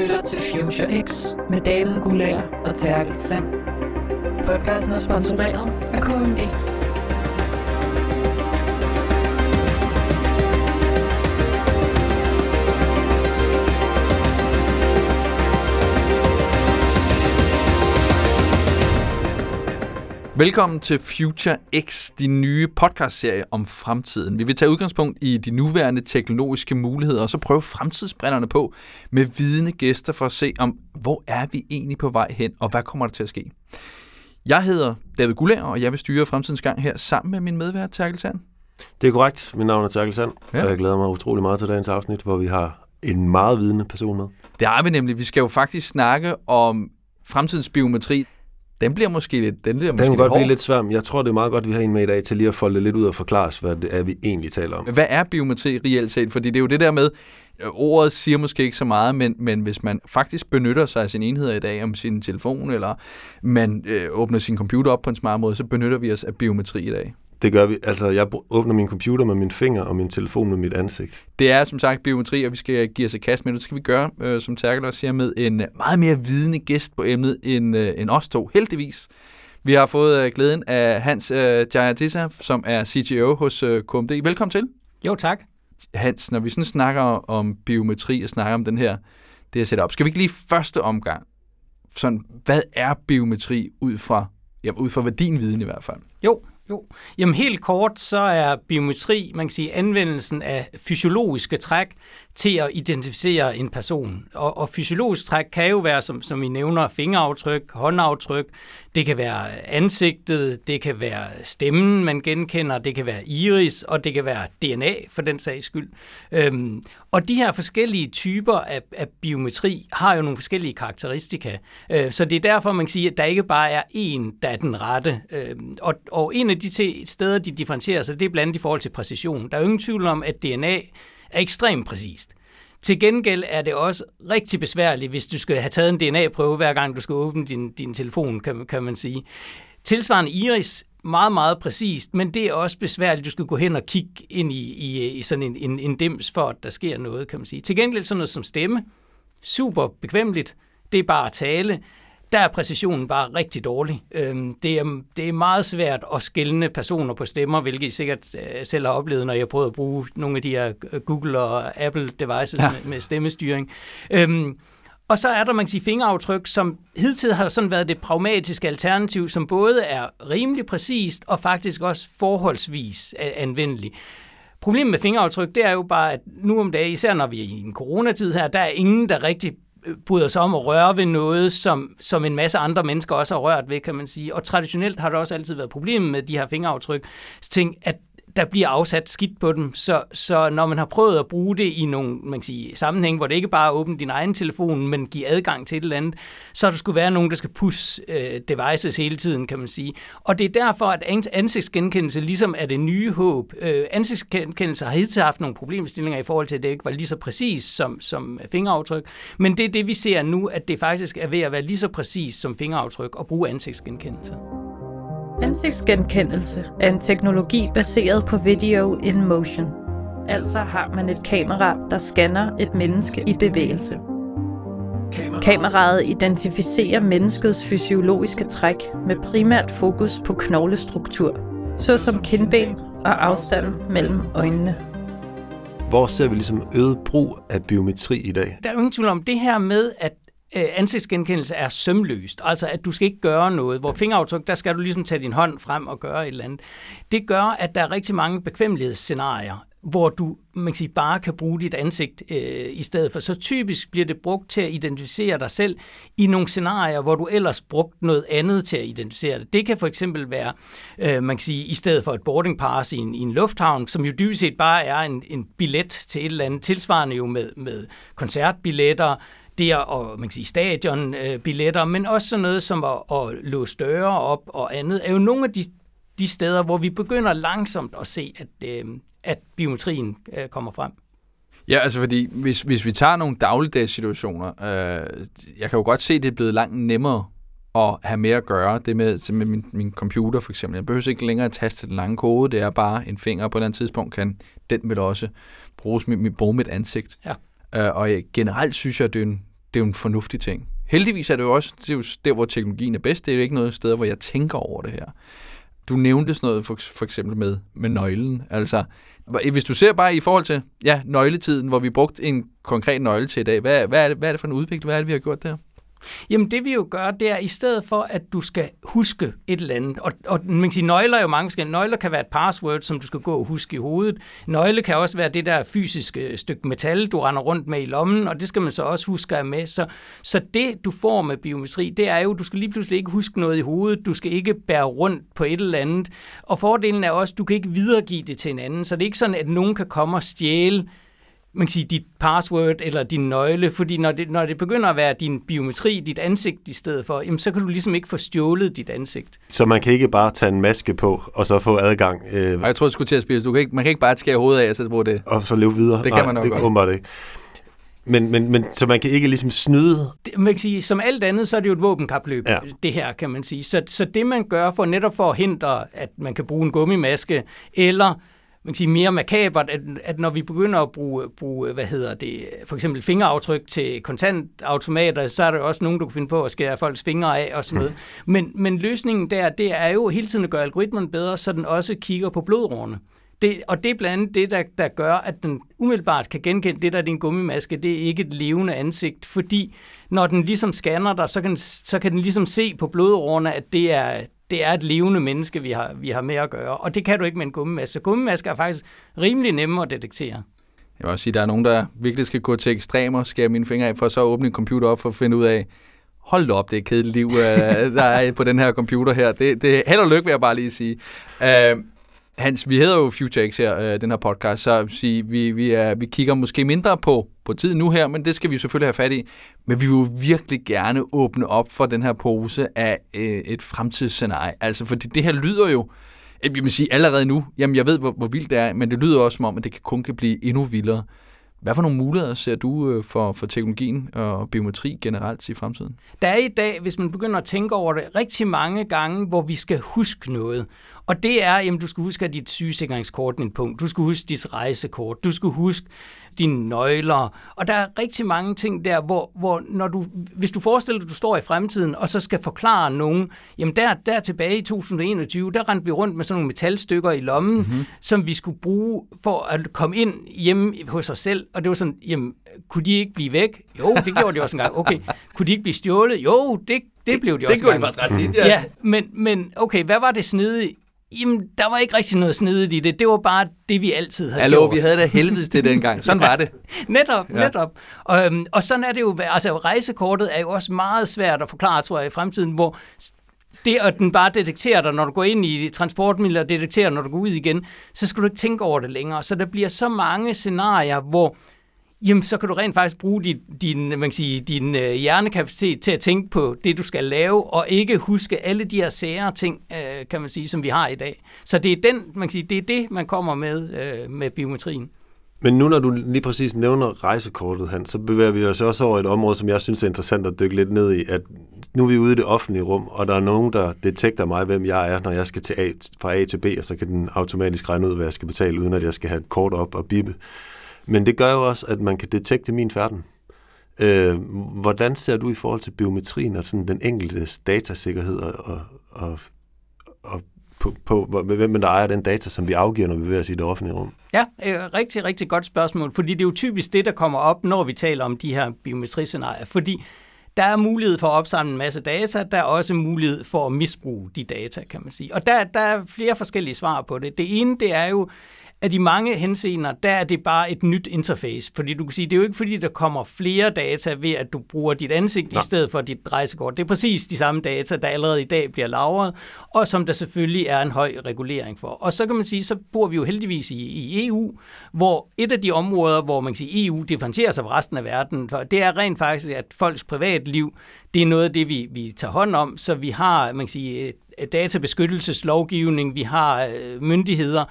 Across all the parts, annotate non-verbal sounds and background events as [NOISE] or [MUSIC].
lytter til Future X med David Gulager og Terkel Sand. Podcasten er sponsoreret af KMD. Velkommen til Future X, din nye podcastserie om fremtiden. Vi vil tage udgangspunkt i de nuværende teknologiske muligheder, og så prøve fremtidsbrænderne på med vidende gæster for at se, om hvor er vi egentlig på vej hen, og hvad kommer der til at ske. Jeg hedder David Gullager, og jeg vil styre fremtidens gang her sammen med min medvært, Terkel Sand. Det er korrekt. Mit navn er Terkel Sand, Ja. og jeg glæder mig utrolig meget til dagens afsnit, hvor vi har en meget vidende person med. Det er vi nemlig. Vi skal jo faktisk snakke om fremtidens biometri. Den bliver måske lidt, den bliver Den måske kan lidt godt hård. blive lidt svær, men jeg tror, det er meget godt, vi har en med i dag til lige at folde lidt ud og forklare os, hvad det er, vi egentlig taler om. Hvad er biometri reelt set? Fordi det er jo det der med, ordet siger måske ikke så meget, men, men hvis man faktisk benytter sig af sine enheder i dag, om sin telefon, eller man øh, åbner sin computer op på en smart måde, så benytter vi os af biometri i dag. Det gør vi. Altså, jeg åbner min computer med min finger og min telefon med mit ansigt. Det er som sagt biometri, og vi skal give os et kast med det. Det skal vi gøre, øh, som Terkel også siger, med en meget mere vidende gæst på emnet end, øh, end os to, heldigvis. Vi har fået øh, glæden af Hans øh, Jayatissa, som er CTO hos øh, KMD. Velkommen til. Jo, tak. Hans, når vi sådan snakker om biometri og snakker om den her, det her setup, skal vi ikke lige første omgang, sådan, hvad er biometri ud fra, ja, ud fra hvad din viden i hvert fald? Jo, jo. Jamen helt kort, så er biometri, man kan sige, anvendelsen af fysiologiske træk til at identificere en person. Og, og fysiologisk træk kan jo være, som, som I nævner, fingeraftryk, håndaftryk, det kan være ansigtet, det kan være stemmen, man genkender, det kan være iris, og det kan være DNA for den sags skyld. Øhm, og de her forskellige typer af, af biometri har jo nogle forskellige karakteristika. Øh, så det er derfor, man kan sige, at der ikke bare er én, der er den rette. Øh, og, og en af de steder, de differentierer sig, det er blandt andet i forhold til præcision. Der er jo ingen tvivl om, at DNA er ekstremt præcist. Til gengæld er det også rigtig besværligt, hvis du skal have taget en DNA-prøve, hver gang du skal åbne din, din telefon, kan, kan man sige. Tilsvarende iris, meget, meget præcist, men det er også besværligt. Du skal gå hen og kigge ind i, i, i sådan en, en, en dims, for at der sker noget, kan man sige. Til gengæld sådan noget som stemme, super bekvemmeligt, det er bare at tale. Der er præcisionen bare rigtig dårlig. Øhm, det, er, det er meget svært at skælne personer på stemmer, hvilket I sikkert øh, selv har oplevet, når jeg prøver at bruge nogle af de her øh, Google og Apple devices Ja. med, med stemmestyring. Øhm, og så er der, man kan sige, fingeraftryk, som hidtil har sådan været det pragmatiske alternativ, som både er rimelig præcist og faktisk også forholdsvis øh, anvendelig. Problemet med fingeraftryk, det er jo bare, at nu om dagen, især når vi er i en coronatid her, der er ingen, der rigtig bryder sig om at røre ved noget, som, som en masse andre mennesker også har rørt ved, kan man sige. Og traditionelt har det også altid været problemet med de her fingeraftryk, ting, at der bliver afsat skidt på dem, så, så når man har prøvet at bruge det i nogle man kan sige, sammenhæng, hvor det ikke bare er åbne din egen telefon, men give adgang til et eller andet, så der skulle være nogen, der skal pusse øh, devices hele tiden, kan man sige. Og det er derfor, at ansigtsgenkendelse ligesom er det nye håb. Øh, ansigtsgenkendelse har hidtil haft nogle problemstillinger i forhold til, at det ikke var lige så præcis som, som fingeraftryk, men det er det, vi ser nu, at det faktisk er ved at være lige så præcis som fingeraftryk og bruge ansigtsgenkendelse. Ansigtsgenkendelse er en teknologi baseret på video in motion. Altså har man et kamera, der scanner et menneske i bevægelse. Kameraet identificerer menneskets fysiologiske træk med primært fokus på knoglestruktur, såsom kindben og afstanden mellem øjnene. Hvor ser vi ligesom øget brug af biometri i dag? Der er jo ingen tvivl om det her med, at øh, ansigtsgenkendelse er sømløst. Altså, at du skal ikke gøre noget. Hvor fingeraftryk, der skal du ligesom tage din hånd frem og gøre et eller andet. Det gør, at der er rigtig mange bekvemmelighedsscenarier, hvor du man kan sige, bare kan bruge dit ansigt øh, i stedet for. Så typisk bliver det brugt til at identificere dig selv i nogle scenarier, hvor du ellers brugt noget andet til at identificere dig. Det kan for eksempel være, øh, man kan sige, i stedet for et boarding pass i en, i en lufthavn, som jo dybest set bare er en, en billet til et eller andet, tilsvarende jo med, med koncertbilletter, det er og man kan sige, stadionbilletter, men også sådan noget som at, at låse døre op og andet, er jo nogle af de, de steder, hvor vi begynder langsomt at se, at, øh, at biometrien øh, kommer frem. Ja, altså fordi, hvis, hvis vi tager nogle dagligdags situationer, øh, jeg kan jo godt se, at det er blevet langt nemmere at have mere at gøre. Det med, med min, min computer for eksempel. Jeg behøver ikke længere at taste den lange kode. Det er bare en finger, på et eller andet tidspunkt kan den vel også bruges med, med, bruge mit ansigt. Ja. Øh, og jeg, generelt synes jeg, at det er, en, det er jo en fornuftig ting. Heldigvis er det jo også det er jo der, hvor teknologien er bedst. Det er jo ikke noget sted, hvor jeg tænker over det her. Du nævnte sådan noget for, for eksempel med, med nøglen. Altså, hvis du ser bare i forhold til ja, nøgletiden, hvor vi brugte en konkret nøgle til i dag, hvad, hvad, er, det, hvad er det for en udvikling? Hvad er det, vi har gjort der? Jamen det vi jo gør, det er i stedet for, at du skal huske et eller andet, og, og man kan sige, nøgler er jo mange forskellige. Nøgler kan være et password, som du skal gå og huske i hovedet. Nøgle kan også være det der fysiske stykke metal, du render rundt med i lommen, og det skal man så også huske at med. Så, så det, du får med biometri, det er jo, du skal lige pludselig ikke huske noget i hovedet, du skal ikke bære rundt på et eller andet. Og fordelen er også, du kan ikke videregive det til en anden, så det er ikke sådan, at nogen kan komme og stjæle man kan sige, dit password eller din nøgle, fordi når det, når det begynder at være din biometri, dit ansigt i stedet for, jamen, så kan du ligesom ikke få stjålet dit ansigt. Så man kan ikke bare tage en maske på, og så få adgang? Øh, og jeg tror, det skulle til at spise. Du kan ikke, man kan ikke bare skære hovedet af, og så bruge det. Og så leve videre? Det kan Nej, man nok det godt. Det ikke. Men, men, men, så man kan ikke ligesom snyde? Det, man kan sige, som alt andet, så er det jo et våbenkapløb, ja. det her, kan man sige. Så, så det, man gør for netop for at hindre, at man kan bruge en gummimaske, eller man kan sige, mere makabert, at, at når vi begynder at bruge, bruge, hvad hedder det, for eksempel fingeraftryk til kontantautomater, så er der også nogen, der kan finde på at skære folks fingre af og sådan noget. Men, men løsningen der, det er jo hele tiden at gøre algoritmen bedre, så den også kigger på blodårene. Det, og det er blandt andet det, der, der gør, at den umiddelbart kan genkende det, der er din gummimaske. Det er ikke et levende ansigt, fordi når den ligesom scanner dig, så kan, så kan den ligesom se på blodårene, at det er, det er et levende menneske, vi har, vi har med at gøre. Og det kan du ikke med en gummimaske. Så gummimasker er faktisk rimelig nemme at detektere. Jeg vil også sige, at der er nogen, der virkelig skal gå til ekstremer, skære mine fingre af, for så at åbne en computer op for at finde ud af, hold op, det er et kedeligt liv, øh, [LAUGHS] der er på den her computer her. Det, det held og lykke, vil jeg bare lige sige. Uh, Hans, vi hedder jo FutureX her, øh, den her podcast, så sige, vi, vi, er, vi kigger måske mindre på, på tid nu her, men det skal vi selvfølgelig have fat i. Men vi vil jo virkelig gerne åbne op for den her pose af øh, et fremtidsscenarie. Altså, fordi det her lyder jo, jeg vil sige allerede nu, jamen jeg ved, hvor, hvor vildt det er, men det lyder også som om, at det kun kan blive endnu vildere. Hvad for nogle muligheder ser du øh, for, for teknologien og biometri generelt i fremtiden? Der er i dag, hvis man begynder at tænke over det, rigtig mange gange, hvor vi skal huske noget. Og det er, at du skal huske dit sygesikringskort, en punkt. Du skal huske dit rejsekort. Du skal huske dine nøgler. Og der er rigtig mange ting der, hvor, hvor når du, hvis du forestiller dig, at du står i fremtiden, og så skal forklare nogen, jamen der, der tilbage i 2021, der rendte vi rundt med sådan nogle metalstykker i lommen, mm-hmm. som vi skulle bruge for at komme ind hjemme hos os selv. Og det var sådan, jamen, kunne de ikke blive væk? Jo, det gjorde de også engang. Okay, kunne de ikke blive stjålet? Jo, det, det blev de det, også Det gjorde de faktisk ret tit, ja. ja men, men okay, hvad var det snedige? Jamen, der var ikke rigtig noget snedigt i det. Det var bare det, vi altid havde Hallo, gjort. vi havde det [LAUGHS] helvedes det dengang. Sådan var det. [LAUGHS] netop, ja. netop. Og, øhm, og sådan er det jo. Altså, rejsekortet er jo også meget svært at forklare, tror jeg, i fremtiden, hvor det, at den bare detekterer dig, når du går ind i transportmidler, og detekterer, når du går ud igen, så skal du ikke tænke over det længere. Så der bliver så mange scenarier, hvor jamen så kan du rent faktisk bruge din, din, man kan sige, din øh, hjernekapacitet til at tænke på det, du skal lave, og ikke huske alle de her sære ting, øh, kan man sige, som vi har i dag. Så det er, den, man kan sige, det, er det, man kommer med øh, med biometrien. Men nu når du lige præcis nævner rejsekortet, han, så bevæger vi os også over et område, som jeg synes er interessant at dykke lidt ned i, at nu er vi ude i det offentlige rum, og der er nogen, der detekter mig, hvem jeg er, når jeg skal til A, fra A til B, og så kan den automatisk regne ud, hvad jeg skal betale, uden at jeg skal have et kort op og bippe. Men det gør jo også, at man kan detekte min færden. Øh, hvordan ser du i forhold til biometrien og sådan den enkelte datasikkerhed og, og, og, og på, på, hvem der ejer den data, som vi afgiver, når vi bevæger os i det offentlige rum? Ja, øh, rigtig, rigtig godt spørgsmål, fordi det er jo typisk det, der kommer op, når vi taler om de her biometriscenarier, fordi der er mulighed for at opsamle en masse data, der er også mulighed for at misbruge de data, kan man sige. Og der, der er flere forskellige svar på det. Det ene, det er jo, at i mange henseender, der er det bare et nyt interface. Fordi du kan sige, det er jo ikke fordi, der kommer flere data ved, at du bruger dit ansigt Nå. i stedet for dit rejsekort. Det er præcis de samme data, der allerede i dag bliver lagret, og som der selvfølgelig er en høj regulering for. Og så kan man sige, så bor vi jo heldigvis i, i EU, hvor et af de områder, hvor man kan sige, EU differentierer sig fra resten af verden, det er rent faktisk, at folks privatliv, det er noget af det, vi, vi tager hånd om, så vi har, man kan sige, databeskyttelseslovgivning, vi har øh, myndigheder,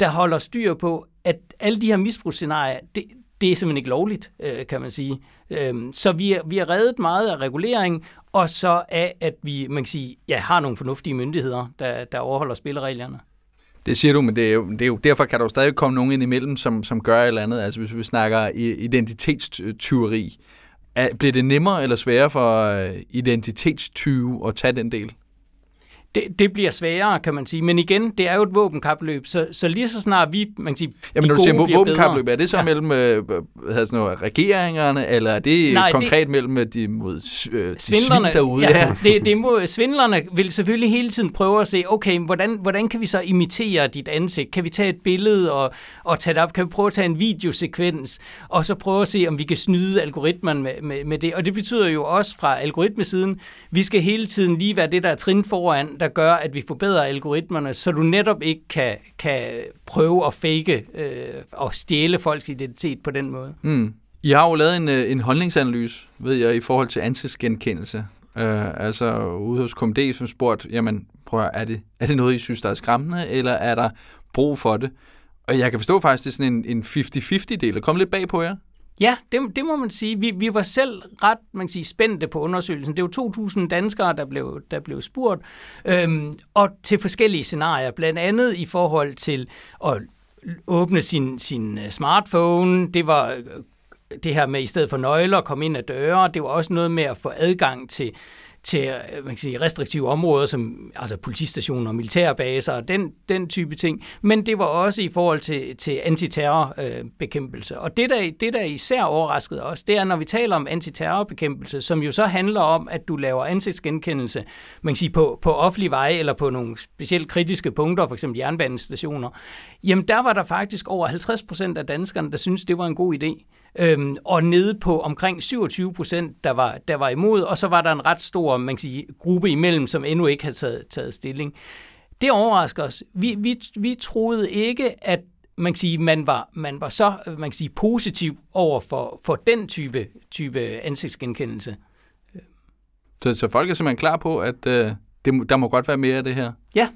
der holder styr på, at alle de her misbrugsscenarier, det, det er simpelthen ikke lovligt, øh, kan man sige. Øhm, så vi er, vi er reddet meget af regulering, og så af, at vi man kan sige, ja, har nogle fornuftige myndigheder, der, der overholder spillereglerne. Det siger du, men det er, jo, det er jo, derfor kan der jo stadig komme nogen ind imellem, som, som gør et eller andet. Altså hvis vi snakker identitetstyveri, er, bliver det nemmere eller sværere for øh, identitetstyve at tage den del? Det, det bliver sværere, kan man sige. Men igen, det er jo et våbenkapløb, så, så lige så snart vi, man kan sige, Jamen, når du siger våbenkapløb, er det så ja. mellem øh, hvad sådan noget, regeringerne, eller er det Nej, konkret det... mellem øh, de, mod, øh, de Svindlerne, svin derude? ja, det, det må, svindlerne vil selvfølgelig hele tiden prøve at se, okay, hvordan, hvordan kan vi så imitere dit ansigt? Kan vi tage et billede og, og tage det op? Kan vi prøve at tage en videosekvens, og så prøve at se, om vi kan snyde algoritmen med, med, med det? Og det betyder jo også fra algoritmesiden, vi skal hele tiden lige være det, der er trin foran, der gør, at vi forbedrer algoritmerne, så du netop ikke kan, kan prøve at fake øh, og stjæle folks identitet på den måde. Mm. I har jo lavet en, øh, en holdningsanalyse, ved jeg, i forhold til ansigtsgenkendelse. Øh, altså ude hos KMD, som spurgte, jamen prøv at, er det, er det noget, I synes, der er skræmmende, eller er der brug for det? Og jeg kan forstå faktisk, det er sådan en, en 50-50 del. Kom lidt bag på jer? Ja, det, det må man sige. Vi, vi var selv ret man kan sige, spændte på undersøgelsen. Det var 2.000 danskere, der blev, der blev spurgt, øhm, og til forskellige scenarier. Blandt andet i forhold til at åbne sin, sin øh, smartphone. Det var øh, det her med i stedet for nøgler at komme ind ad døre. Det var også noget med at få adgang til til øh, man kan sige, restriktive områder, som altså politistationer og militærbaser og den, den type ting. Men det var også i forhold til, til antiterrorbekæmpelse. Øh, og det der, det, der især overraskede os, det er, når vi taler om antiterrorbekæmpelse, som jo så handler om, at du laver ansigtsgenkendelse man kan sige, på, på offentlig vej eller på nogle specielt kritiske punkter, f.eks. jernbanestationer, jamen der var der faktisk over 50 procent af danskerne, der synes det var en god idé øhm, og nede på omkring 27 procent, der var, der var imod, og så var der en ret stor man kan sige, gruppe imellem, som endnu ikke havde taget, taget stilling. Det overrasker os. Vi, vi, vi troede ikke, at man kan sige, man var, man var så man kan sige, positiv over for, for den type, type ansigtsgenkendelse. Så, så folk er simpelthen klar på, at øh, det, der må godt være mere af det her. Ja,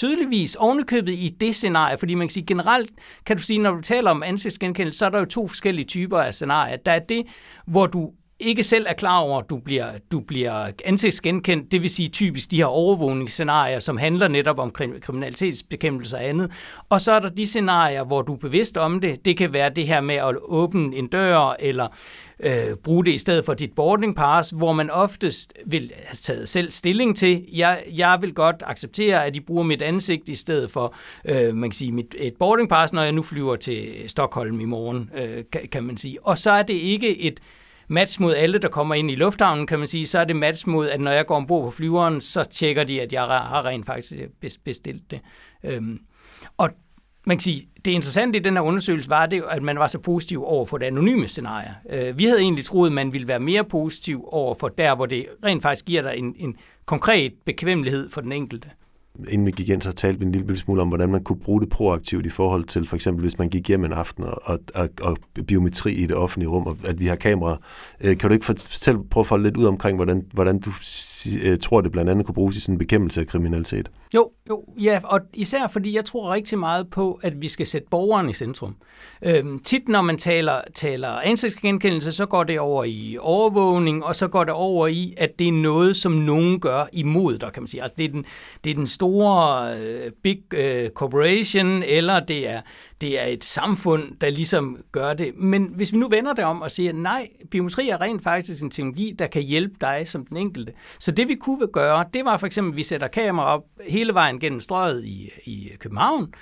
tydeligvis ovenikøbet i det scenarie, fordi man kan sige generelt, kan du sige, når du taler om ansigtsgenkendelse, så er der jo to forskellige typer af scenarier. Der er det, hvor du ikke selv er klar over, at du bliver, du bliver ansigtsgenkendt, det vil sige typisk de her overvågningsscenarier, som handler netop om kriminalitetsbekæmpelse og andet. Og så er der de scenarier, hvor du er bevidst om det. Det kan være det her med at åbne en dør, eller øh, bruge det i stedet for dit boarding pass, hvor man oftest vil have taget selv stilling til, jeg, jeg vil godt acceptere, at I bruger mit ansigt i stedet for øh, man kan sige, mit, et boarding pass, når jeg nu flyver til Stockholm i morgen, øh, kan, kan man sige. Og så er det ikke et match mod alle, der kommer ind i lufthavnen, kan man sige, så er det match mod, at når jeg går ombord på flyveren, så tjekker de, at jeg har rent faktisk øh, bestilt det. Øhm, og man kan sige, det interessante i den her undersøgelse var det, at man var så positiv over for det anonyme scenarie. Øh, vi havde egentlig troet, at man ville være mere positiv over for der, hvor det rent faktisk giver dig en, en konkret bekvemmelighed for den enkelte. Inden vi gik ind, så talte vi en lille smule om, hvordan man kunne bruge det proaktivt i forhold til, for eksempel hvis man gik hjem en aften og, og, og, og biometri i det offentlige rum, og at vi har kameraer. Øh, Kan du ikke selv prøve at folde lidt ud omkring, hvordan, hvordan du øh, tror, det blandt andet kunne bruges i sådan en bekæmpelse af kriminalitet? Jo, jo, ja, og især fordi jeg tror rigtig meget på, at vi skal sætte borgeren i centrum. Øhm, tit når man taler, taler ansigtsgenkendelse, så går det over i overvågning, og så går det over i, at det er noget, som nogen gør imod dig, kan man sige. Altså det er den, det er den store øh, big øh, corporation, eller det er, det er et samfund, der ligesom gør det. Men hvis vi nu vender det om og siger, nej, biometri er rent faktisk en teknologi, der kan hjælpe dig som den enkelte. Så det vi kunne gøre, det var for eksempel, at vi sætter kamera op hele vejen gennem strøget i, i København,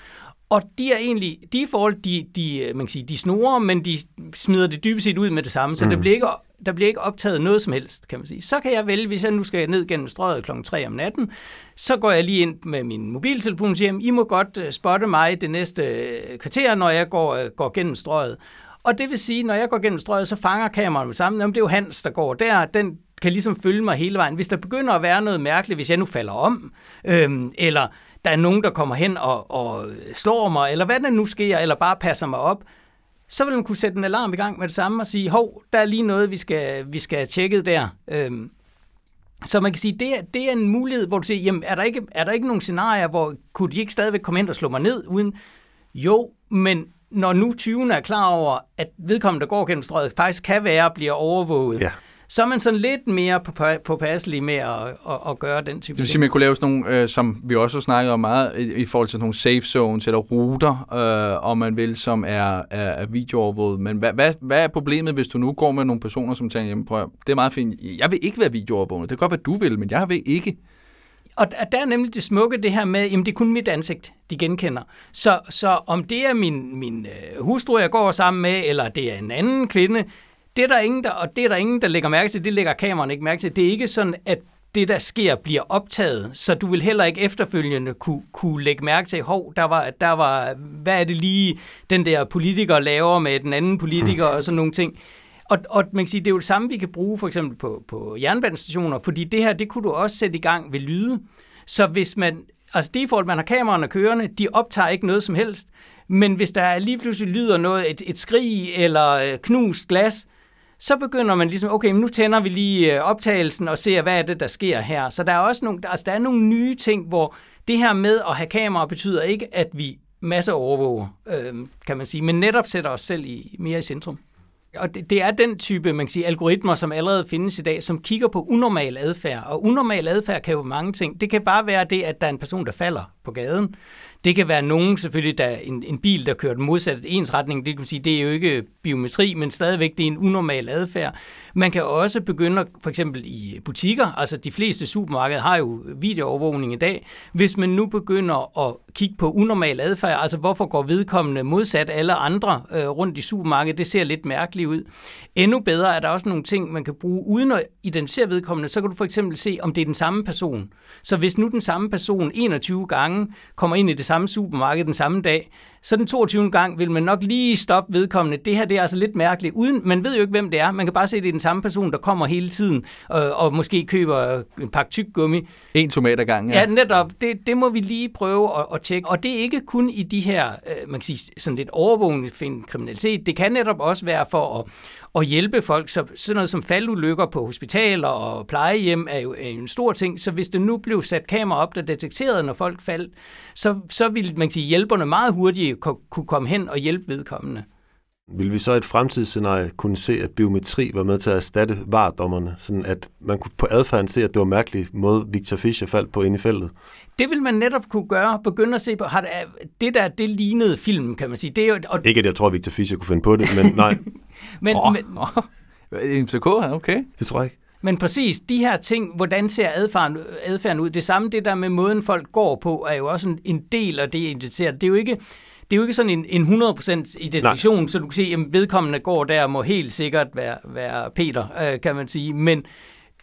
og de er egentlig, de forhold, de, de, man kan sige, de snorer, men de smider det dybest set ud med det samme, så mm. der, bliver ikke, der bliver ikke optaget noget som helst, kan man sige. Så kan jeg vælge, hvis jeg nu skal ned gennem strøget kl. 3 om natten, så går jeg lige ind med min mobiltelefon og siger, I må godt øh, spotte mig det næste øh, kvarter, når jeg går, øh, går gennem strøget. Og det vil sige, når jeg går gennem strøget, så fanger kameraet med sammen. Jamen, det er jo Hans, der går der. Den kan ligesom følge mig hele vejen. Hvis der begynder at være noget mærkeligt, hvis jeg nu falder om, øhm, eller der er nogen, der kommer hen og, og slår mig, eller hvad der nu sker, eller bare passer mig op, så vil man kunne sætte en alarm i gang med det samme og sige, hov, der er lige noget, vi skal, vi skal have tjekket der. Øhm, så man kan sige, det er, det er en mulighed, hvor du siger, jamen, er der, ikke, er der ikke nogen scenarier, hvor kunne de ikke stadigvæk komme ind og slå mig ned uden? Jo, men når nu 20'erne er klar over, at vedkommende, der går gennem strøget, faktisk kan være bliver overvåget, Ja så er man sådan lidt mere påpasselig med at, at, at gøre den type Det vil sige, at man kunne lave sådan nogle, øh, som vi også har snakket om meget, i, i forhold til sådan nogle safe zones eller ruter, øh, om man vil, som er, er, er videoovervåget. Men hvad, hvad, hvad er problemet, hvis du nu går med nogle personer, som tænker, jamen prøv, det er meget fint, jeg vil ikke være videoovervåget. Det kan godt være, du vil, men jeg vil ikke. Og der er nemlig det smukke det her med, jamen det er kun mit ansigt, de genkender. Så, så om det er min, min øh, hustru, jeg går sammen med, eller det er en anden kvinde, det er der ingen, der, og det er der ingen, der lægger mærke til, det lægger kameraerne ikke mærke til. Det er ikke sådan, at det, der sker, bliver optaget, så du vil heller ikke efterfølgende kunne, kunne lægge mærke til, hov, der var, der var, hvad er det lige, den der politiker laver med den anden politiker og sådan nogle ting. Og, og man kan sige, det er jo det samme, vi kan bruge for eksempel på, på jernbanestationer, fordi det her, det kunne du også sætte i gang ved lyde. Så hvis man, altså default, man har kameraerne kørende, de optager ikke noget som helst, men hvis der lige pludselig lyder noget, et, et skrig eller øh, knust glas, så begynder man ligesom, okay, nu tænder vi lige øh, optagelsen og ser, hvad er det, der sker her. Så der er også nogle, altså, der er nogle nye ting, hvor det her med at have kamera betyder ikke, at vi masse overvåger, øh, kan man sige, men netop sætter os selv i, mere i centrum. Og det, det er den type man kan sige, algoritmer, som allerede findes i dag, som kigger på unormal adfærd. Og unormal adfærd kan jo mange ting. Det kan bare være det, at der er en person, der falder på gaden. Det kan være nogen, selvfølgelig, der en, en bil, der kører den modsatte ensretning. Det kan sige, det er jo ikke biometri, men stadigvæk det er en unormal adfærd. Man kan også begynde, for eksempel i butikker, altså de fleste supermarkeder har jo videoovervågning i dag. Hvis man nu begynder at kigge på unormal adfærd, altså hvorfor går vedkommende modsat alle andre øh, rundt i supermarkedet, det ser lidt mærkeligt ud. Endnu bedre er der også nogle ting, man kan bruge uden at identificere vedkommende. Så kan du for eksempel se, om det er den samme person. Så hvis nu den samme person 21 gange kommer ind i det samme supermarked den samme dag, så den 22. gang vil man nok lige stoppe vedkommende. Det her det er altså lidt mærkeligt. Uden, man ved jo ikke, hvem det er. Man kan bare se, at det er den samme person, der kommer hele tiden og, og måske køber en pakke tyk gummi. En tomat ad gangen, ja. Ja, netop. Det, det må vi lige prøve at, at tjekke. Og det er ikke kun i de her, øh, man kan sige, sådan lidt overvågende kriminalitet. Det kan netop også være for at, at hjælpe folk. Så sådan noget som faldulykker på hospitaler og plejehjem er jo, er jo en stor ting. Så hvis det nu blev sat kamera op, der detekterede, når folk faldt, så, så ville man sige, hjælperne meget hurtigt kunne komme hen og hjælpe vedkommende. Vil vi så i et fremtidsscenarie kunne se, at biometri var med til at erstatte vardommerne, sådan at man kunne på adfærden se, at det var mærkeligt måde, Victor Fischer faldt på ind i feltet? Det vil man netop kunne gøre, begynde at se på, har det, det der, det lignede film, kan man sige. Det er jo, og... Ikke, at jeg tror, at Victor Fischer kunne finde på det, men nej. [LAUGHS] men, oh, men, oh. MCK, okay. Det tror jeg ikke. Men præcis, de her ting, hvordan ser adfærden, adfærden ud? Det samme, det der med måden folk går på, er jo også en, en del af det identitet. Det er jo ikke, det er jo ikke sådan en, en 100% identifikation, Nej. så du kan se, at vedkommende går der må helt sikkert være, være Peter, øh, kan man sige. Men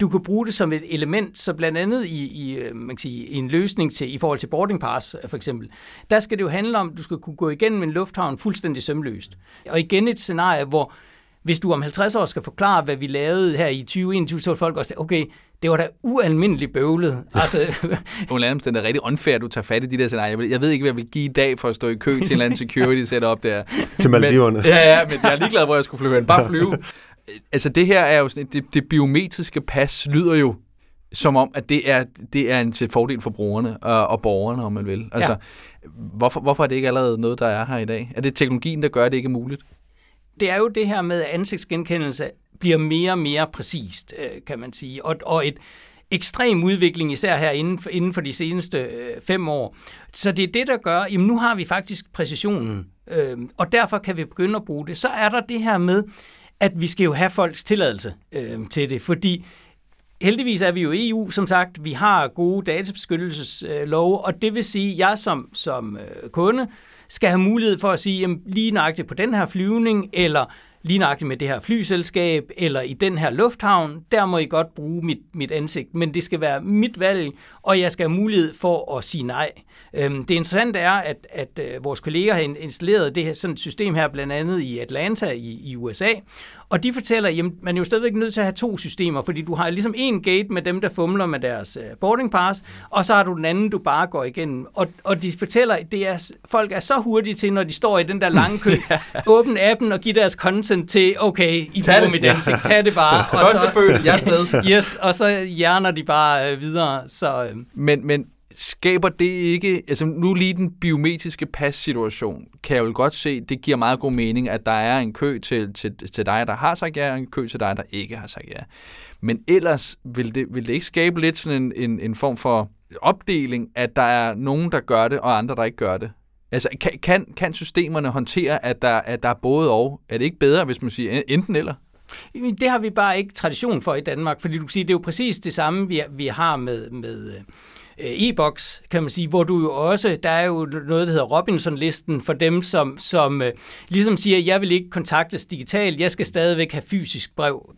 du kan bruge det som et element, så blandt andet i, i, øh, man kan sige, i en løsning til, i forhold til boarding pass for eksempel, der skal det jo handle om, at du skal kunne gå igennem en lufthavn fuldstændig sømløst. Og igen et scenarie, hvor hvis du om 50 år skal forklare, hvad vi lavede her i 2021, så vil folk også okay, det var da ualmindeligt bøvlet. Altså, Nogle af dem er rigtig unfair, at du tager fat i de der scenarier. Jeg ved ikke, hvad jeg vil give i dag for at stå i kø til en eller anden security setup der. [LAUGHS] til Maldiverne. Men, ja, ja, men jeg er ligeglad, hvor jeg skulle flyve hen. Bare flyve. [LAUGHS] altså det her er jo sådan, det, det biometriske pas lyder jo som om, at det er, det er en til fordel for brugerne og, og borgerne, om man vil. Altså, ja. hvorfor, hvorfor er det ikke allerede noget, der er her i dag? Er det teknologien, der gør, at det ikke er muligt? Det er jo det her med, at ansigtsgenkendelse bliver mere og mere præcist, øh, kan man sige. Og, og et ekstrem udvikling, især her inden for, inden for de seneste øh, fem år. Så det er det, der gør, jamen nu har vi faktisk præcisionen, øh, og derfor kan vi begynde at bruge det. Så er der det her med, at vi skal jo have folks tilladelse øh, til det, fordi heldigvis er vi jo EU, som sagt. Vi har gode databeskyttelseslove, og det vil sige, at jeg som, som øh, kunde skal have mulighed for at sige, jamen, lige nøjagtigt på den her flyvning, eller lige nøjagtigt med det her flyselskab, eller i den her lufthavn, der må I godt bruge mit, mit ansigt, men det skal være mit valg, og jeg skal have mulighed for at sige nej. Øhm, det interessante er, at, at øh, vores kolleger har installeret det her sådan et system her, blandt andet i Atlanta i, i USA, og de fortæller, at man er jo stadigvæk nødt til at have to systemer, fordi du har ligesom en gate med dem, der fumler med deres øh, boarding pass, og så har du den anden, du bare går igennem. Og, og de fortæller, at det er, folk er så hurtige til, når de står i den der lange kø, [LAUGHS] ja. åbne appen og give deres content til, okay, I bruger mit ansigt, tag det bare. [LAUGHS] og så, følge, jeg sted. [LAUGHS] Yes, og så hjerner de bare øh, videre. Så, øh. Men, men skaber det ikke, altså nu lige den biometriske pas-situation, kan jeg jo godt se, det giver meget god mening, at der er en kø til, til, til dig, der har sagt ja, og en kø til dig, der ikke har sagt ja. Men ellers vil det, vil det ikke skabe lidt sådan en, en, en form for opdeling, at der er nogen, der gør det, og andre, der ikke gør det? Altså, kan, kan, kan systemerne håndtere, at der, at der er både og? Er det ikke bedre, hvis man siger enten eller? Det har vi bare ikke tradition for i Danmark, fordi du kan sige, det er jo præcis det samme, vi, vi har med, med øh, e-boks, kan man sige, hvor du jo også, der er jo noget, der hedder Robinson-listen for dem, som, som øh, ligesom siger, jeg vil ikke kontaktes digitalt, jeg skal stadigvæk have fysisk brev.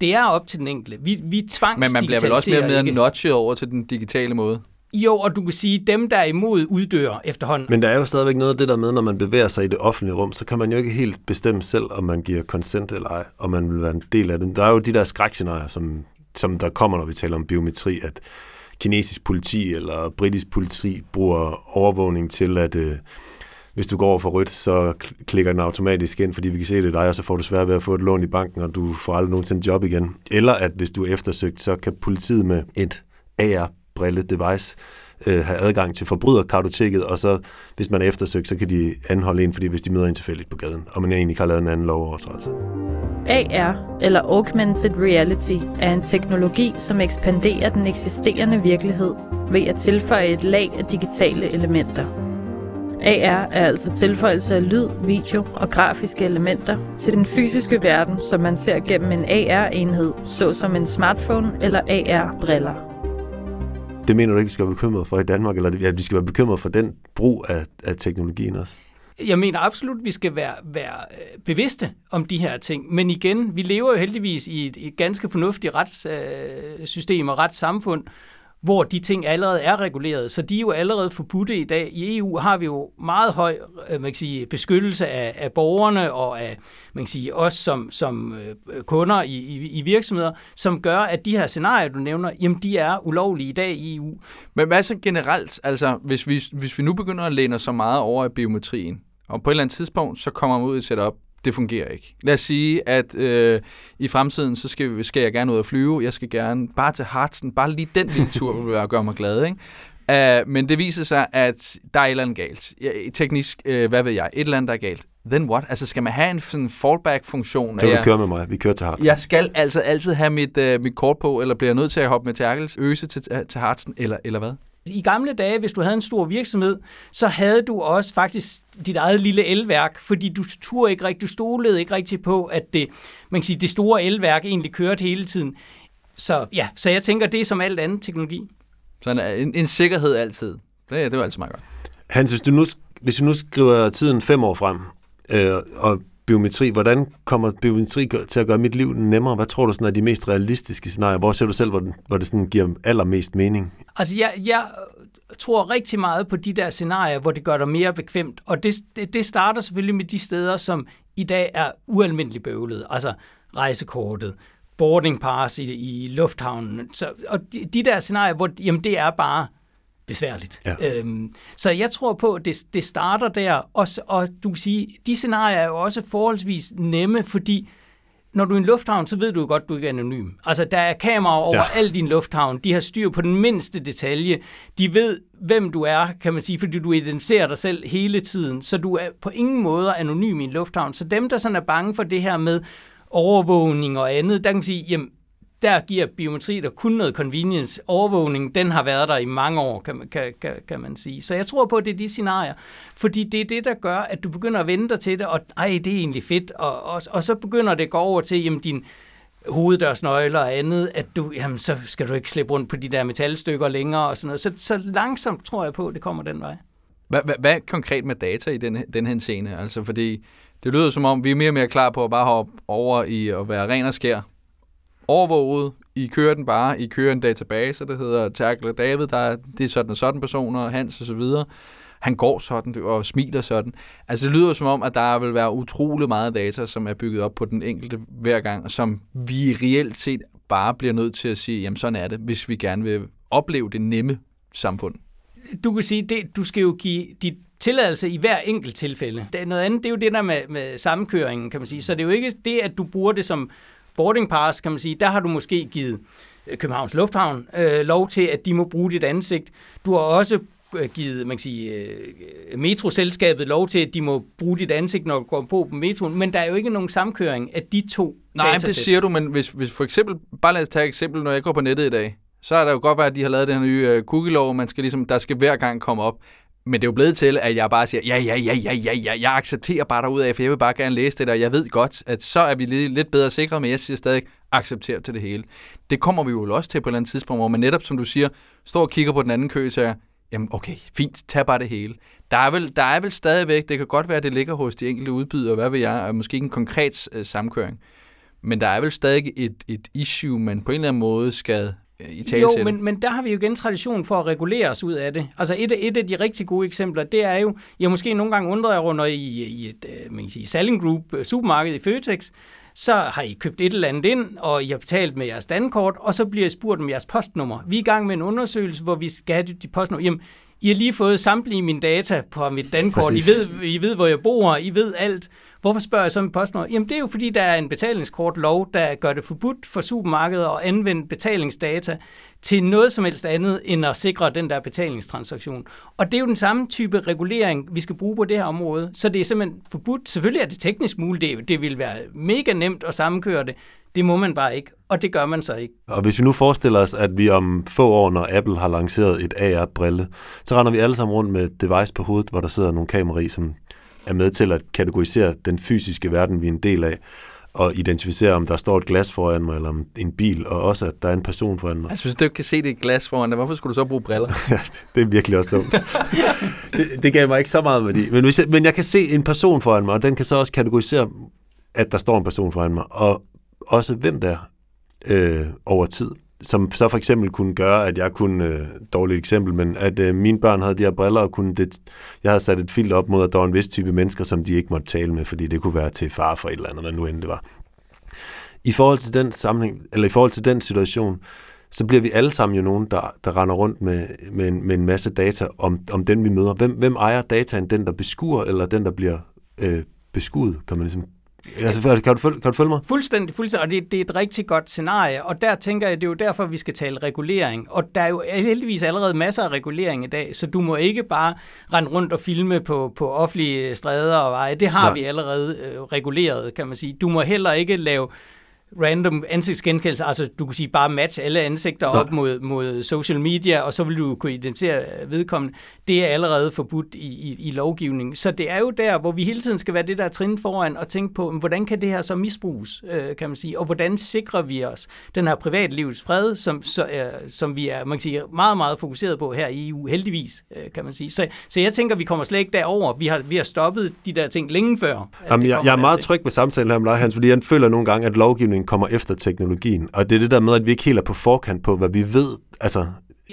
Det er op til den enkelte. Vi, vi tvang Men man bliver vel også mere med at notche over til den digitale måde? Jo, og du kan sige, at dem, der er imod, uddør efterhånden. Men der er jo stadigvæk noget af det der med, når man bevæger sig i det offentlige rum, så kan man jo ikke helt bestemme selv, om man giver consent eller ej, og man vil være en del af det. Der er jo de der skrækscenarier, som, som der kommer, når vi taler om biometri, at kinesisk politi eller britisk politi bruger overvågning til at... Øh, hvis du går over for rødt, så klikker den automatisk ind, fordi vi kan se, det er dig, og så får du svært ved at få et lån i banken, og du får aldrig nogensinde job igen. Eller at hvis du er eftersøgt, så kan politiet med et AR brille device øh, have adgang til forbryderkartoteket, og så, hvis man er eftersøgt, så kan de anholde en, fordi hvis de møder en tilfældigt på gaden, og man egentlig har lavet en anden lov også. AR, eller Augmented Reality, er en teknologi, som ekspanderer den eksisterende virkelighed ved at tilføje et lag af digitale elementer. AR er altså tilføjelse af lyd, video og grafiske elementer til den fysiske verden, som man ser gennem en AR-enhed, såsom en smartphone eller AR-briller det mener du ikke, vi skal være bekymret for i Danmark, eller at vi skal være bekymret for den brug af, af teknologien også? Jeg mener absolut, at vi skal være, være øh, bevidste om de her ting. Men igen, vi lever jo heldigvis i et, et ganske fornuftigt retssystem øh, og retssamfund, hvor de ting allerede er reguleret. Så de er jo allerede forbudte i dag. I EU har vi jo meget høj øh, man kan sige, beskyttelse af, af borgerne og af man kan sige, os som, som øh, kunder i, i, i virksomheder, som gør, at de her scenarier, du nævner, jamen de er ulovlige i dag i EU. Men hvad så generelt, altså hvis vi, hvis vi nu begynder at læne så meget over i biometrien, og på et eller andet tidspunkt, så kommer man ud i et setup, det fungerer ikke. Lad os sige, at øh, i fremtiden, så skal, skal jeg gerne ud og flyve. Jeg skal gerne bare til Hartsen. Bare lige den lille tur vil være gøre mig glad. Ikke? Uh, men det viser sig, at der er et eller andet galt. Ja, teknisk, uh, hvad ved jeg, et eller andet, der er galt. Then what? Altså, skal man have en sådan fallback-funktion? Så vil du køre med mig. Vi kører til Hartsen. Jeg skal altså altid have mit, uh, mit kort på, eller bliver nødt til at hoppe med Terkels øse til, til Hartsen, eller, eller hvad? I gamle dage, hvis du havde en stor virksomhed, så havde du også faktisk dit eget lille elværk, fordi du turde ikke rigtig, du stolede ikke rigtig på, at det, man kan sige, det store elværk egentlig kørte hele tiden. Så ja, så jeg tænker, det er som alt andet teknologi. Så en, en, en sikkerhed altid. Det, det var altid meget godt. Hans, hvis du nu, hvis du nu skriver tiden fem år frem, øh, og biometri. Hvordan kommer biometri til at gøre mit liv nemmere? Hvad tror du sådan er de mest realistiske scenarier? Hvor ser du selv, hvor, den, hvor det sådan giver allermest mening? Altså, jeg, jeg tror rigtig meget på de der scenarier, hvor det gør dig mere bekvemt. Og det, det, det starter selvfølgelig med de steder, som i dag er ualmindeligt bøvlet. Altså rejsekortet, boarding pass i, i lufthavnen. Så, og de, de der scenarier, hvor jamen, det er bare besværligt. Ja. Øhm, så jeg tror på, at det, det starter der, og, og du kan sige, de scenarier er jo også forholdsvis nemme, fordi når du er i en lufthavn, så ved du godt, at du ikke er anonym. Altså, der er kameraer over ja. al din lufthavn. De har styr på den mindste detalje. De ved, hvem du er, kan man sige, fordi du identificerer dig selv hele tiden. Så du er på ingen måde anonym i en lufthavn. Så dem, der sådan er bange for det her med overvågning og andet, der kan man sige, jamen, der giver biometri der kun noget convenience. Overvågning, den har været der i mange år, kan, kan, kan, kan man sige. Så jeg tror på, at det er de scenarier. Fordi det er det, der gør, at du begynder at vente dig til det, og ej, det er egentlig fedt. Og, og, og så begynder det at gå over til, jamen din hoveddørsnøgler og andet, at du, jamen, så skal du ikke slippe rundt på de der metalstykker længere og sådan noget. Så, så langsomt tror jeg på, at det kommer den vej. Hvad, hvad, hvad konkret med data i den, den her scene? Altså, fordi det lyder som om, vi er mere og mere klar på at bare hoppe over i at være ren og skær overvåget. I kører den bare. I kører en database, der hedder Terkel David. Der er, det er sådan og sådan personer, Hans og så videre. Han går sådan og smiler sådan. Altså det lyder som om, at der vil være utrolig meget data, som er bygget op på den enkelte hver gang, som vi reelt set bare bliver nødt til at sige, jamen sådan er det, hvis vi gerne vil opleve det nemme samfund. Du kan sige, det, du skal jo give dit tilladelse i hver enkelt tilfælde. Det noget andet, det er jo det der med, med sammenkøringen, kan man sige. Så det er jo ikke det, at du bruger det som boarding pass, kan man sige, der har du måske givet Københavns Lufthavn øh, lov til, at de må bruge dit ansigt. Du har også øh, givet man kan sige, øh, metroselskabet lov til, at de må bruge dit ansigt, når du går på på metroen, men der er jo ikke nogen samkøring af de to Nej, datasæt. det siger du, men hvis, hvis for eksempel, bare lad os tage et eksempel, når jeg går på nettet i dag, så er der jo godt være, at de har lavet den nye cookie-lov, man skal ligesom, der skal hver gang komme op. Men det er jo blevet til, at jeg bare siger, ja, ja, ja, ja, ja, ja, jeg accepterer bare derud af, for jeg vil bare gerne læse det og Jeg ved godt, at så er vi lidt, lidt bedre sikre, men jeg siger stadig, accepter til det hele. Det kommer vi jo også til på et eller andet tidspunkt, hvor man netop, som du siger, står og kigger på den anden kø, og siger, jamen okay, fint, tag bare det hele. Der er vel, der er vel stadigvæk, det kan godt være, at det ligger hos de enkelte udbydere, hvad ved jeg, og måske ikke en konkret øh, samkøring. Men der er vel stadig et, et issue, man på en eller anden måde skal i tale Jo, men, men der har vi jo igen tradition for at regulere os ud af det. Altså et, af- et af de rigtig gode eksempler, det er jo, jeg måske nogle gange undrer jer rundt i, i et øh, man kan sige, Salling Group øh, supermarked i Føtex, så har I købt et eller andet ind, og I har betalt med jeres dankort, og så bliver I spurgt om jeres postnummer. Vi er i gang med en undersøgelse, hvor vi skal have dit postnummer. Jamen, I har lige fået samtlige mine data på mit dankort. I ved, I ved, hvor jeg bor. I ved alt. Hvorfor spørger jeg så med postnummer? Jamen, det er jo fordi, der er en betalingskortlov, der gør det forbudt for supermarkedet at anvende betalingsdata til noget som helst andet, end at sikre den der betalingstransaktion. Og det er jo den samme type regulering, vi skal bruge på det her område. Så det er simpelthen forbudt. Selvfølgelig er det teknisk muligt. Det, jo- det vil være mega nemt at sammenkøre det. Det må man bare ikke, og det gør man så ikke. Og hvis vi nu forestiller os, at vi om få år, når Apple har lanceret et AR-brille, så render vi alle sammen rundt med et device på hovedet, hvor der sidder nogle kameraer som er med til at kategorisere den fysiske verden, vi er en del af, og identificere, om der står et glas foran mig, eller om en bil, og også, at der er en person foran mig. Altså, hvis du ikke kan se det glas foran dig, hvorfor skulle du så bruge briller? [LAUGHS] Det er virkelig også dumt. det, det gav mig ikke så meget værdi. Men, hvis jeg, men jeg kan se en person foran mig, og den kan så også kategorisere, at der står en person foran mig, og også hvem der øh, over tid. Som så for eksempel kunne gøre, at jeg kunne, øh, dårligt eksempel, men at øh, mine børn havde de her briller, og kunne det, jeg havde sat et filter op mod, at der var en vis type mennesker, som de ikke måtte tale med, fordi det kunne være til far for et eller andet, hvad nu end det var. I forhold til den sammenhæng, eller i forhold til den situation, så bliver vi alle sammen jo nogen, der, der render rundt med, med, en, med en masse data om, om den, vi møder. Hvem, hvem ejer dataen? Den, der beskuer, eller den, der bliver øh, beskuet, kan man ligesom... Altså, kan du, følge, kan du følge mig? Fuldstændig, fuldstændig. Og det, det er et rigtig godt scenarie. Og der tænker jeg, det er jo derfor, vi skal tale regulering. Og der er jo heldigvis allerede masser af regulering i dag, så du må ikke bare rende rundt og filme på, på offentlige stræder og veje. Det har Nej. Vi allerede øh, reguleret, kan man sige. Du må heller ikke lave random ansigtsgenkendelse, altså du kan sige bare match alle ansigter op mod, mod social media, og så vil du kunne identificere vedkommende. Det er allerede forbudt i, i, i lovgivningen. Så det er jo der, hvor vi hele tiden skal være det der trin foran og tænke på, hvordan kan det her så misbruges, øh, kan man sige, og hvordan sikrer vi os den her privatlivets fred, som, så, øh, som vi er man kan sige, meget, meget fokuseret på her i EU, heldigvis, øh, kan man sige. Så, så jeg tænker, vi kommer slet ikke derover. Vi har, vi har stoppet de der ting længe før. Jamen, jeg, jeg er meget tryg ved samtalen her med dig, Hans, fordi jeg føler nogle gange, at lovgivningen kommer efter teknologien. Og det er det der med, at vi ikke helt er på forkant på, hvad vi ved. Altså,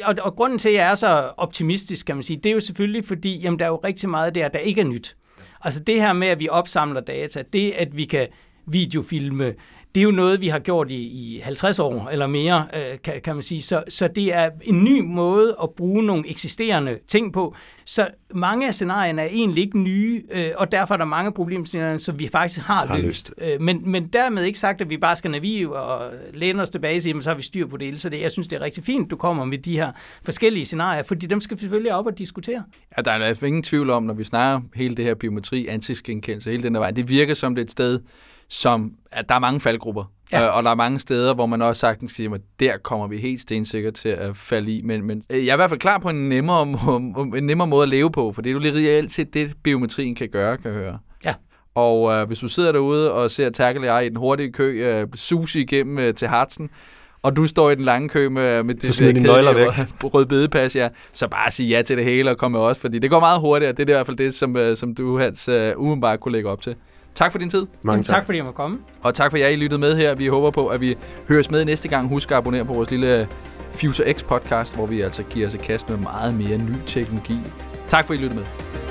og, og grunden til, at jeg er så optimistisk, kan man sige, det er jo selvfølgelig fordi, jamen, der er jo rigtig meget der, der ikke er nyt. Altså det her med, at vi opsamler data, det at vi kan videofilme, det er jo noget, vi har gjort i, i 50 år eller mere, øh, kan, kan man sige. Så, så det er en ny måde at bruge nogle eksisterende ting på. Så mange af scenarierne er egentlig ikke nye, øh, og derfor er der mange problemstillinger, som vi faktisk har, Har løst. Øh, men, men dermed ikke sagt, at vi bare skal navigere og læne os tilbage og sige, jamen, så har vi styr på det hele. Så det, jeg synes, det er rigtig fint, du kommer med de her forskellige scenarier, fordi dem skal vi selvfølgelig op og diskutere. Ja, der er ingen tvivl om, når vi snakker hele det her biometri, ansigtsgenkendelse, hele den der vej, det virker som det er et sted, som at der er mange faldgrupper. Ja. Øh, og der er mange steder, hvor man også sagtens kan sige, at der kommer vi helt stensikkert til at falde i. Men, men øh, jeg er i hvert fald klar på en nemmere, [LAUGHS] må- en nemmere måde at leve på, for det er jo lige reelt set det, biometrien kan gøre, kan jeg høre. Ja. Og øh, hvis du sidder derude og ser Tackle og jeg i den hurtige kø øh, suse igennem øh, til Hartsen, og du står i den lange kø med, med det Så smid der dine nøgler kedelige [LAUGHS] rød- bedepas, ja, så bare sig ja til det hele og kom med os, fordi det går meget hurtigere. Det er i hvert fald det, som, øh, som du, Hans, øh, umiddelbart kunne lægge op til. Tak for din tid, mange tak. tak fordi jeg måtte komme. og tak for, at I lyttede med her. Vi håber på, at vi høres med næste gang. Husk at abonnere på vores lille Future X podcast, hvor vi altså giver os i kast med meget mere ny teknologi. Tak for, at I lyttede med.